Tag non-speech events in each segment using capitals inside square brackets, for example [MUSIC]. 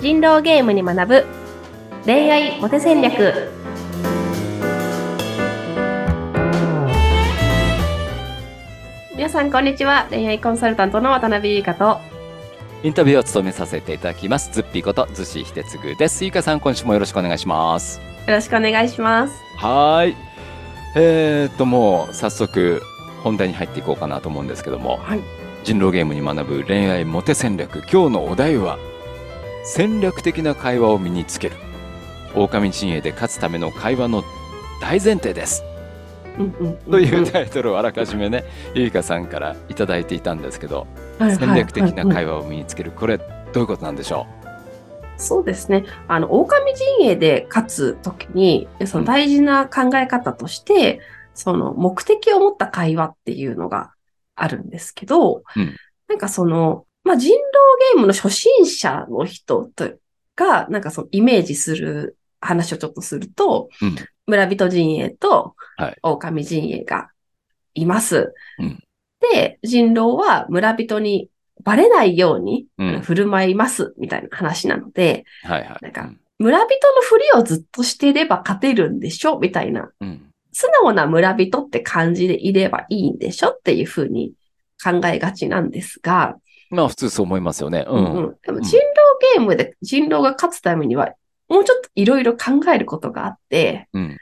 人狼ゲームに学ぶ。恋愛モテ戦略。皆さんこんにちは。恋愛コンサルタントの渡辺優香と。インタビューを務めさせていただきます。ズッピーことズシヒテツグです。ゆかさん今週もよろしくお願いします。よろしくお願いします。はーい。えー、っともう早速本題に入っていこうかなと思うんですけども、はい。人狼ゲームに学ぶ恋愛モテ戦略。今日のお題は戦略的な会話を身につける。狼陣営で勝つための会話の大前提です。うんうんというタイトルをあらかじめねゆいかさんからいただいていたんですけどはい戦略的なはい会話を身につける。これどういうことなんでしょそうですね。あの、狼陣営で勝つときに、その大事な考え方として、その目的を持った会話っていうのがあるんですけど、うん。なんかその、まあ、人狼ゲームの初心者の人とが、なんかそのイメージする話をちょっとすると、うん。村人陣営とはい。狼陣営がいます。うん。で、人狼は村人にバレないように振る舞いますみたいな話なので、はいはい。なんか村人のふりをずっとしていれば勝てるんでしょ？みたいな。うん。素直な村人って感じでいればいいんでしょ？っていうふうに考えがちなんですが、まあ普通そう思いますよね。ううん。ん、うん。でも人狼ゲームで人狼が勝つためには、もうちょっといろいろ考えることがあって、うん。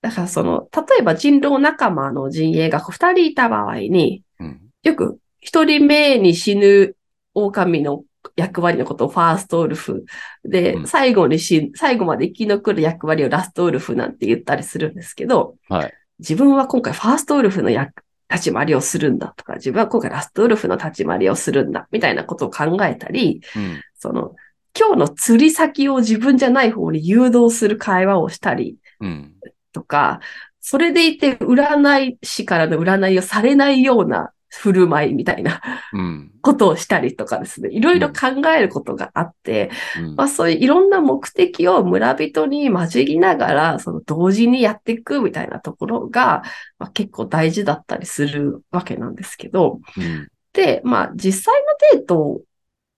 だからその、例えば人狼仲間の陣営が二人いた場合に、うん。よく一人目に死ぬ狼の役割のことをファーストウルフで、うん。最後に死ん、最後まで生き残る役割をラストウルフなんて言ったりするんですけど、はい。自分は今回ファーストウルフの役、立ち回りをするんだとか、自分は今回ラストウルフの立ち回りをするんだ、みたいなことを考えたり、うん。その、今日の釣り先を自分じゃない方に誘導する会話をしたりうん。とか、それでいて占い師からの占いをされないような振る舞いみたいなうん。ことをしたりとかですね、いろいろ考えることがあって、うん。まあそういういろんな目的を村人に混じりながら、その同時にやっていくみたいなところが、まあ、結構大事だったりするわけなんですけど、うん。で、まあ実際のデート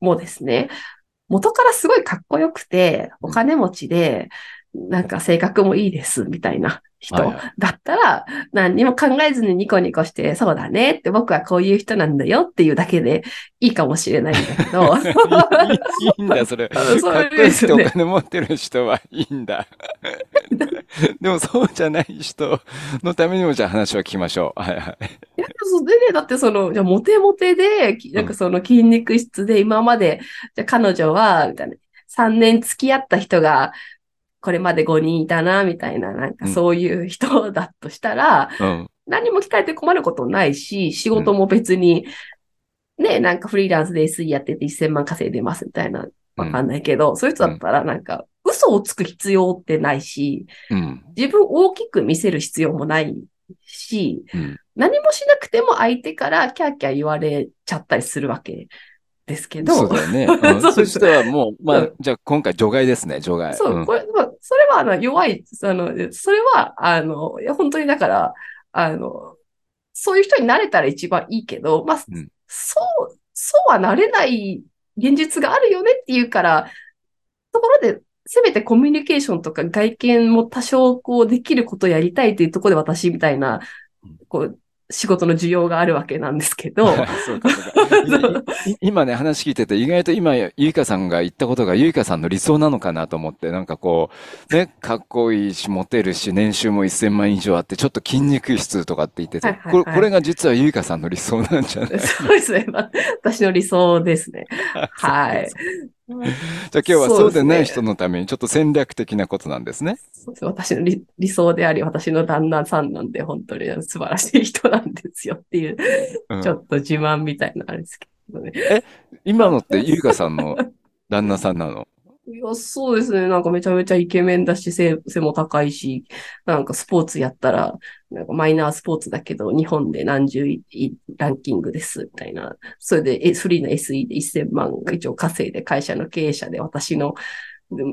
もですね、元からすごいかっこよくて、お金持ちで、なんか性格もいいです、みたいな人だったら、何にも考えずにニコニコして、そうだねって僕はこういう人なんだよっていうだけでいいかもしれないんだけど、いいんだそれ。[LAUGHS] そういい人お金持ってる人はいいんだ。[LAUGHS] でもそうじゃない人のためにもじゃあ話を聞きましょう。はいはい。いや、そうでね、だってその、じゃあモテモテで、きなんかその筋肉質で今まで、じゃあ彼女は、みたいな、3年付き合った人が、これまで5人いたな、みたいな、なんかうん。そういう人だとしたら、うん。何も聞かれて困ることないし、仕事も別に、ね、なんかフリーランスで SE やってて1000万稼いでますみたいな、わかんないけど、そういう人だったらなんか、嘘をつく必要ってないし、うん。自分を大きく見せる必要もないし、うん。何もしなくても相手からキャーキャー言われちゃったりするわけですけど、そうだよね、[LAUGHS] うん。そしたらもうまあうん。じゃあ今回除外ですね除外。そう、ん。これ、まあ、それは、あの、弱い、あの、それは、あの、いや、本当にだから、あの、そういう人になれたら一番いいけど、まあ、うん。そう、そうはなれない現実があるよねっていうから、ところで、せめてコミュニケーションとか外見も多少こうできることをやりたいというところで私みたいなうん、こう、仕事の需要があるわけなんですけど、[LAUGHS] そうかそうかいい今ね話聞いてて意外と今ゆいかさんが言ったことがゆいかさんの理想なのかなと思ってなんかこうねかっこいいしモテるし年収も1000万以上あってちょっと筋肉質とかって言ってて、はいはいはいこれこれが実はゆいかさんの理想なんじゃない？[LAUGHS] そうですね。まあ私の理想ですね。[LAUGHS] はい。[LAUGHS] じゃあ今日はそううでない人のためにちょっと戦略的なことなんですね。そうです私の理理想であり、私の旦那さんなんで、本当に素晴らしい人なんですよっていう、うんちょっと自慢みたいなあれですけどね。今のってゆいかさんの旦那さんなの？いや、そうですね。なんかめちゃめちゃイケメンだし、背も高いし、なんかスポーツやったら、なんかマイナースポーツだけど、日本で何十位ランキングです、みたいな。それで、フリーの SE で1000万以上稼いで会社の経営者で私の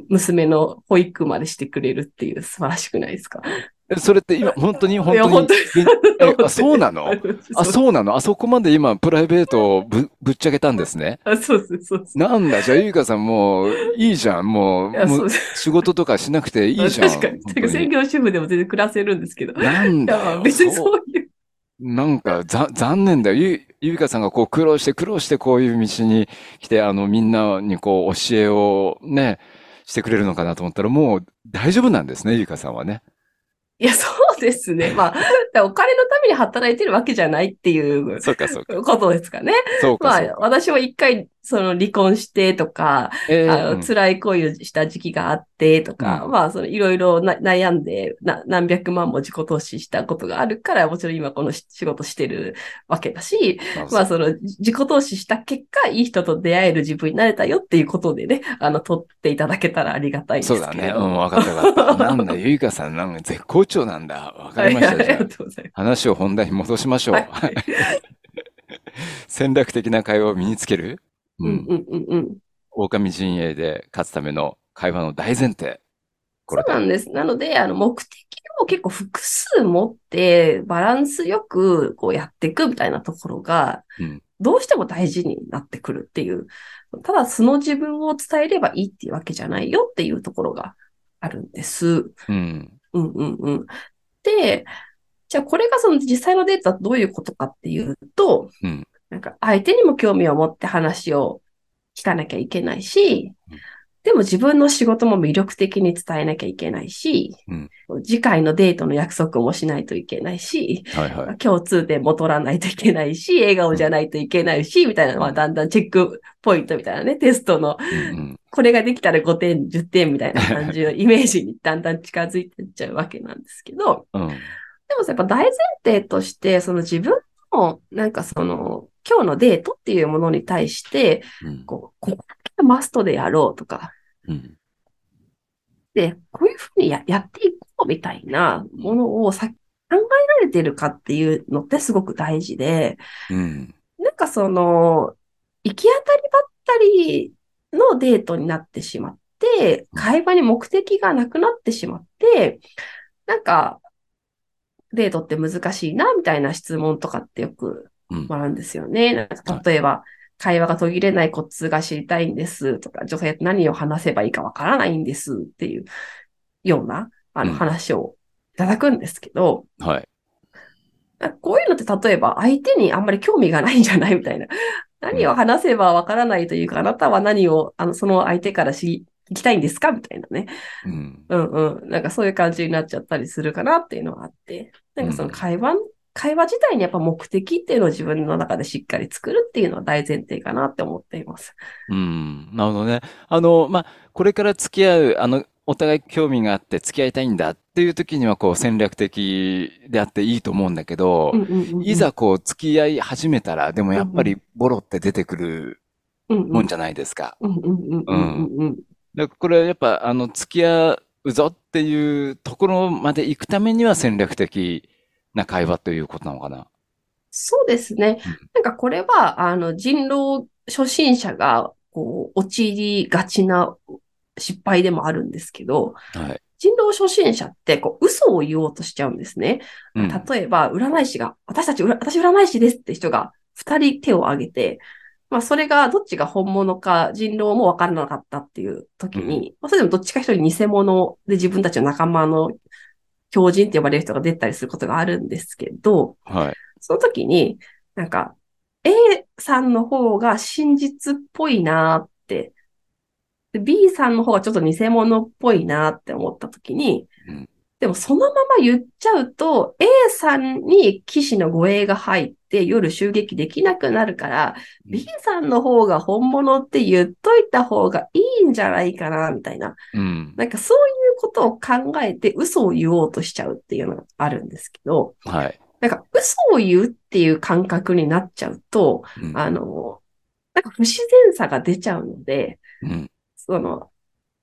娘の保育までしてくれるっていう素晴らしくないですか？えそれって今、本当に、本当に。いや本当に？え [LAUGHS] あ、そうなの？あ、うそうなの？あそこまで今、プライベートをぶ、ぶっちゃけたんですね？あそうです、そうです。なんだ、じゃあ、ゆいかさんもう、いいじゃん。もう、もう。仕事とかしなくていいじゃん。確かに。本当に専業主婦でも全然暮らせるんですけど。いなんだ。別にそうそういう。なんか、ざ、残念だよ。ゆ、ゆいかさんがこう苦労して苦労してこういう道に来て、あの、みんなにこう教えをね、してくれるのかなと思ったら、もう大丈夫なんですね、ゆいかさんはね。いや、そう。ですね。まあ、お金のために働いてるわけじゃないっていうそうか、そうか。ことですかね。そうか、まあ。私も一回、その離婚してとか、えーあの、うん辛い恋をした時期があってとか、うんまあ、そのいろいろな悩んでな、何百万も自己投資したことがあるから、もちろん今このし仕事してるわけだし、まあ、その自己投資した結果、いい人と出会える自分になれたよっていうことでね、あの、取っていただけたらありがたいんですそうだね。うん、わかったわかった。なんだ、ゆいかさん、なんか絶好調なんだ。わかりました。はいありがとうございあ、話を本題に戻しましょう。ます。はい。[LAUGHS] 戦略的な会話を身につける？ううんん。うんうんうん。狼陣営で勝つための会話の大前提。こそ。うなんです。なので、あの、目的を結構複数持って、バランスよくこうやっていくみたいなところがうん、どうしても大事になってくるっていう。ただ素の自分を伝えればいいっていうわけじゃないよっていうところがあるんです。うん。うんうんうん。で、じゃあこれがその実際のデータはどういうことかっていうと、うん。なんか相手にも興味を持って話を聞かなきゃいけないしうん、でも自分の仕事も魅力的に伝えなきゃいけないし、うん。次回のデートの約束もしないといけないし、はいはい。共通点も取らないといけないし、笑顔じゃないといけないし、みたいなのはうん。だんだんチェックポイントみたいなね、テストの。うんうん。これができたら5点、10点みたいな感じのイメージにだんだん近づいていっちゃうわけなんですけど、うん。でもさやっぱ大前提として、その自分の、なんかその、今日のデートっていうものに対して、うん。こう、ここだけマストでやろうとか、うん。で、こういうふうにややっていこうみたいなものをさ考えられてるかっていうのってすごく大事で、うん。なんかその、行き当たりばったりのデートになってしまって、会話に目的がなくなってしまって、なんか、デートって難しいな、みたいな質問とかってよくうんもらうんですよね。なんか例えば、会話が途切れないコツが知りたいんですとか、女性と何を話せばいいかわからないんですっていうような、あのうん話をいただくんですけど、はい。なんかこういうのって例えば相手にあんまり興味がないんじゃないみたいな。何を話せばわからないというか、あなたは何を、あの、その相手から知り、聞きたいんですかみたいなね。うん。うんうん。なんかそういう感じになっちゃったりするかなっていうのはあって。なんかその会話、会話自体にやっぱ目的っていうのを自分の中でしっかり作るっていうのは大前提かなって思っています。うん。なるほどね。あの、まあ、これから付き合う、あの、お互い興味があって付き合いたいんだっていう時には、こう、戦略的であっていいと思うんだけどうん、うんうんうんいざこう、付き合い始めたら、でもやっぱりボロって出てくるもんじゃないですか。うんうんうんだからこれはやっぱ、あの、付き合うぞっていうところまで行くためには戦略的な会話ということなのかな？そうですねうん。なんかこれは、あの、人狼初心者が、こう、陥りがちな失敗でもあるんですけど、はい。人狼初心者って、こう、嘘を言おうとしちゃうんですね。うん。例えば、占い師が、私たち、占私占い師ですって人が二人手を挙げて、まあ、それがどっちが本物か人狼も分からなかったっていう時に、まあ、それでもどっちか一人偽物で自分たちの仲間の狂人って呼ばれる人が出たりすることがあるんですけど、はい。その時に、なんか、A さんの方が真実っぽいなって、で B さんの方がちょっと偽物っぽいなって思った時に、うんでもそのまま言っちゃうと、A さんに騎士の護衛が入って夜襲撃できなくなるから、うん B さんの方が本物って言っといた方がいいんじゃないかな、みたいな。うん。なんかそういうことを考えて嘘を言おうとしちゃうっていうのがあるんですけど、はい。なんか嘘を言うっていう感覚になっちゃうと、うんあの、なんか不自然さが出ちゃうので、うん。その、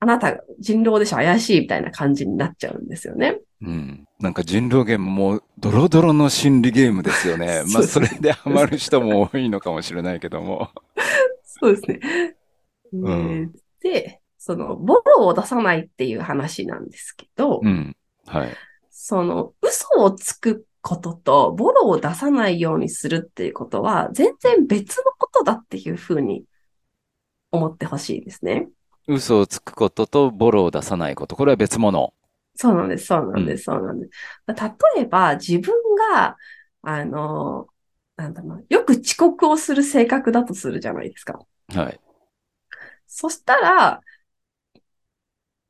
あなた人狼でしょ怪しいみたいな感じになっちゃうんですよね。うん。なんか人狼ゲームもドロドロの心理ゲームですよね。[LAUGHS] まあ、それでハマる人も多いのかもしれないけども。そうですね。んえーで、その、ボロを出さないっていう話なんですけど、うん。はい。その、嘘をつくことと、ボロを出さないようにするっていうことは、全然別のことだっていうふうに思ってほしいですね。嘘をつくこととボロを出さないこと。これは別物。そうなんです、そうなんです、そうなんです。例えば、自分が、あの、なんだろう、よく遅刻をする性格だとするじゃないですか。はい。そしたら、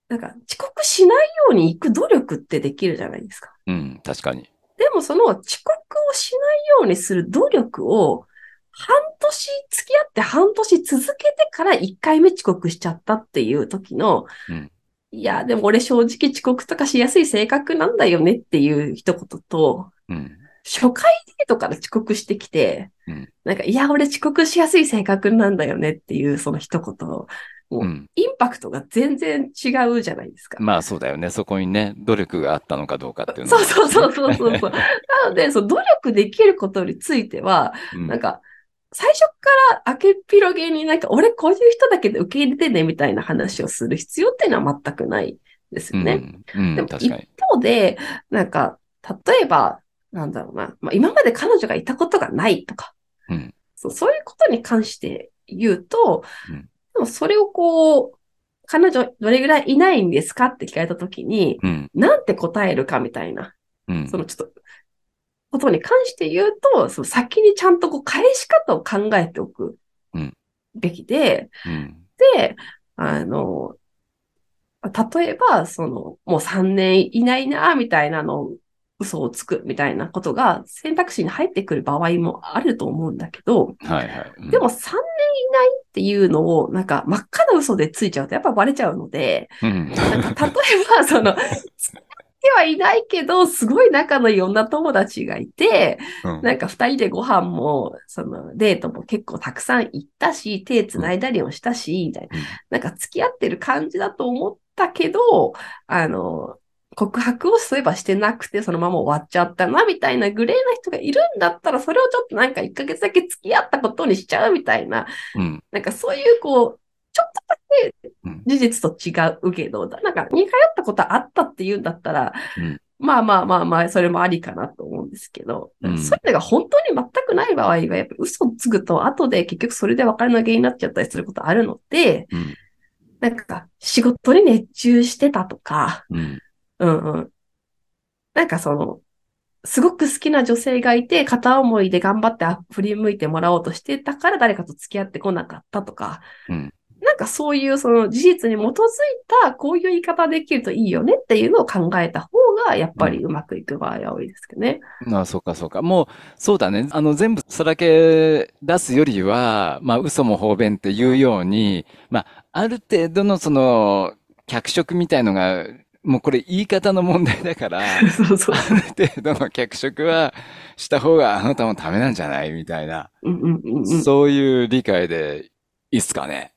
なんか遅刻しないように行く努力ってできるじゃないですか。うん、確かに。でもその遅刻をしないようにする努力を半年付き合って半年続けてから1回目遅刻しちゃったっていう時の、うんいや、でも俺正直遅刻とかしやすい性格なんだよねっていう一言と、うん。初回デートから遅刻してきて、うんなんか、いや、俺遅刻しやすい性格なんだよねっていうその一言、もううん。インパクトが全然違うじゃないですか。まあそうだよね。そこにね、努力があったのかどうかっていうのそうそうそうそうそうそう。なので、その努力できることについては、うんなんか、最初から明けっぴげになんか、俺こういう人だけど受け入れてねみたいな話をする必要っていうのは全くないですよね。うん。うんでも一。方で、なんか、例えば、なんだろうな、まあ、今まで彼女がいたことがないとか、うん。そうそういうことに関して言うと、うんでもそれをこう、彼女どれぐらいいないんですかって聞かれたときに、うん。なんて答えるかみたいな、うんそ。のちょっと、ことに関して言うと、その先にちゃんとこう返し方を考えておくうんべきで、うん。で、あの、例えば、その、もう3年いないな、みたいなのを嘘をつくみたいなことが選択肢に入ってくる場合もあると思うんだけど、はいはい。うんでも3年いないっていうのを、なんか真っ赤な嘘でついちゃうとやっぱバレちゃうので、うん。なんか例えば、その、付き合ってはいないけど、すごい仲のいい女友達がいて、うんなんか二人でご飯も、そのデートも結構たくさん行ったし、手繋いだりもしたし、みたいなうん。なんか付き合ってる感じだと思ったけど、あの、告白をそういえばしてなくて、そのまま終わっちゃったな、みたいなグレーな人がいるんだったら、それをちょっとなんか1ヶ月だけ付き合ったことにしちゃうみたいな、うん。なんかそういうこう、ちょっとだけうん事実と違うけど、なんか似通ったことあったっていうんだったら、うんまあまあまあまあ、それもありかなと思うんですけど、うんそういうのが本当に全くない場合は、やっぱり嘘をつくと後で結局それで別れの原因になっちゃったりすることあるので、うん。なんか仕事に熱中してたとか、うん。うんうん。なんかその、すごく好きな女性がいて、片思いで頑張って振り向いてもらおうとしてたから誰かと付き合ってこなかったとか、うんなんかそういうその事実に基づいたこういう言い方できるといいよねっていうのを考えた方がやっぱりうまくいく場合は多いですけどね。まあ、そうか、そうか。もう、そうだね。あの、全部さらけ出すよりは、まあ、嘘も方便っていうように、まあ、ある程度のその、脚色みたいのが、もうこれ言い方の問題だから、[LAUGHS] そうそう。ある程度の脚色はした方があなたもためなんじゃない？みたいな、うんうんうんうん。そういう理解でいいっすかね。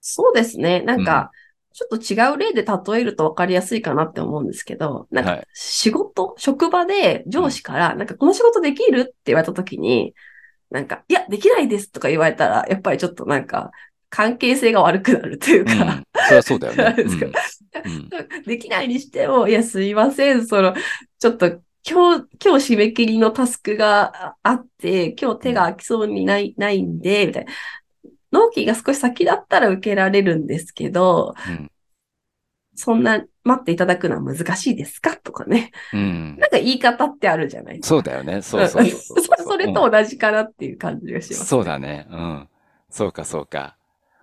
そうですね。なんか、ちょっと違う例で例えると分かりやすいかなって思うんですけど、なんかはい。仕事、職場で上司から、なんかこの仕事できるって言われたときに、なんか、いや、できないですとか言われたら、やっぱりちょっとなんか、関係性が悪くなるといううん。か、そりゃそうだよね。[LAUGHS] ですか。うん。うん。できないにしても、いや、すいません、その、ちょっと、今日、今日締め切りのタスクがああって、今日手が空きそうにない、ないんで、みたいな。納期が少し先だったら受けられるんですけど、うんそんな待っていただくのは難しいですか？とかね。うん。なんか言い方ってあるじゃないですか。そうだよね。そうそうそうそれと同じかなっていう感じがします。そうだね。うん。そうか、そうか。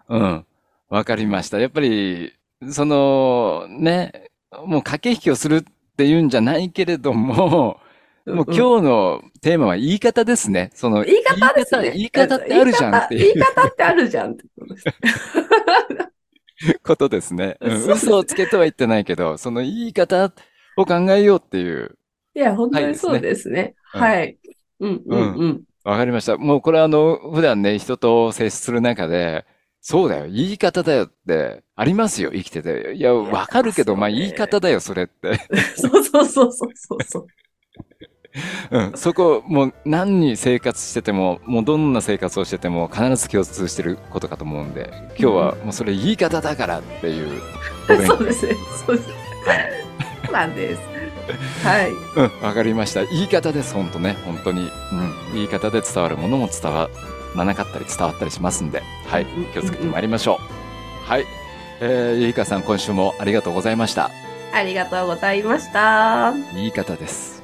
うん。わかりました。やっぱり、その、ね、もう駆け引きをするっていうんじゃないけれども、もう日今日のテーマは言い方ですね。その、言い方ですね。言い方ってあるじゃんって言い方ってあるじゃんってことです。[LAUGHS] [LAUGHS] ことですね。うん嘘をつけとは言ってないけど、その言い方を考えようっていう。いや、本当にそうですね。はいはい。うん、うん、うん。わかりました。もうこれあの、普段ね、人と接する中で、そうだよ、言い方だよって、ありますよ、生きてて。いや、わかるけど、まあ言い方だよ、それって。[LAUGHS] そうそうそうそうそうそう。うん、そこ、もう何に生活してても、もうどんな生活をしてても必ず共通してることかと思うんで、今日はもうそれ言い方だからっていうお勉強そうですね。そうです。なんです。はい。うん、わかりました。言い方です、本当ね。本当に。うん。言い方で伝わるものも伝わらなかったり伝わったりしますんで、はい。気をつけてまいりましょう。はい。えー、ゆいかさん、今週もありがとうございました。ありがとうございました。言い方です。